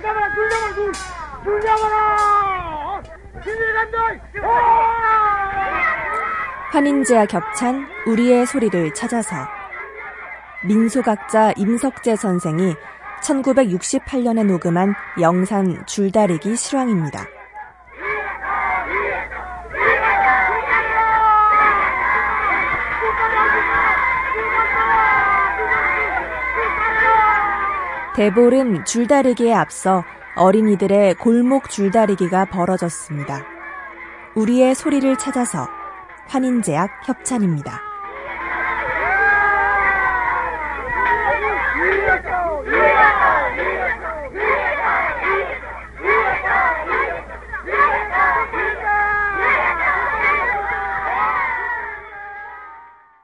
잡아라 줄 잡아라 줄! 줄 잡아라! 진일 간다! 환인제와 겹찬 우리의 소리를 찾아서 민소각자 임석재 선생이 1968년에 녹음한 영상 줄다리기 실황입니다. 대보름 줄다리기에 앞서 어린이들의 골목 줄다리기가 벌어졌습니다. 우리의 소리를 찾아서 환인제약 협찬입니다.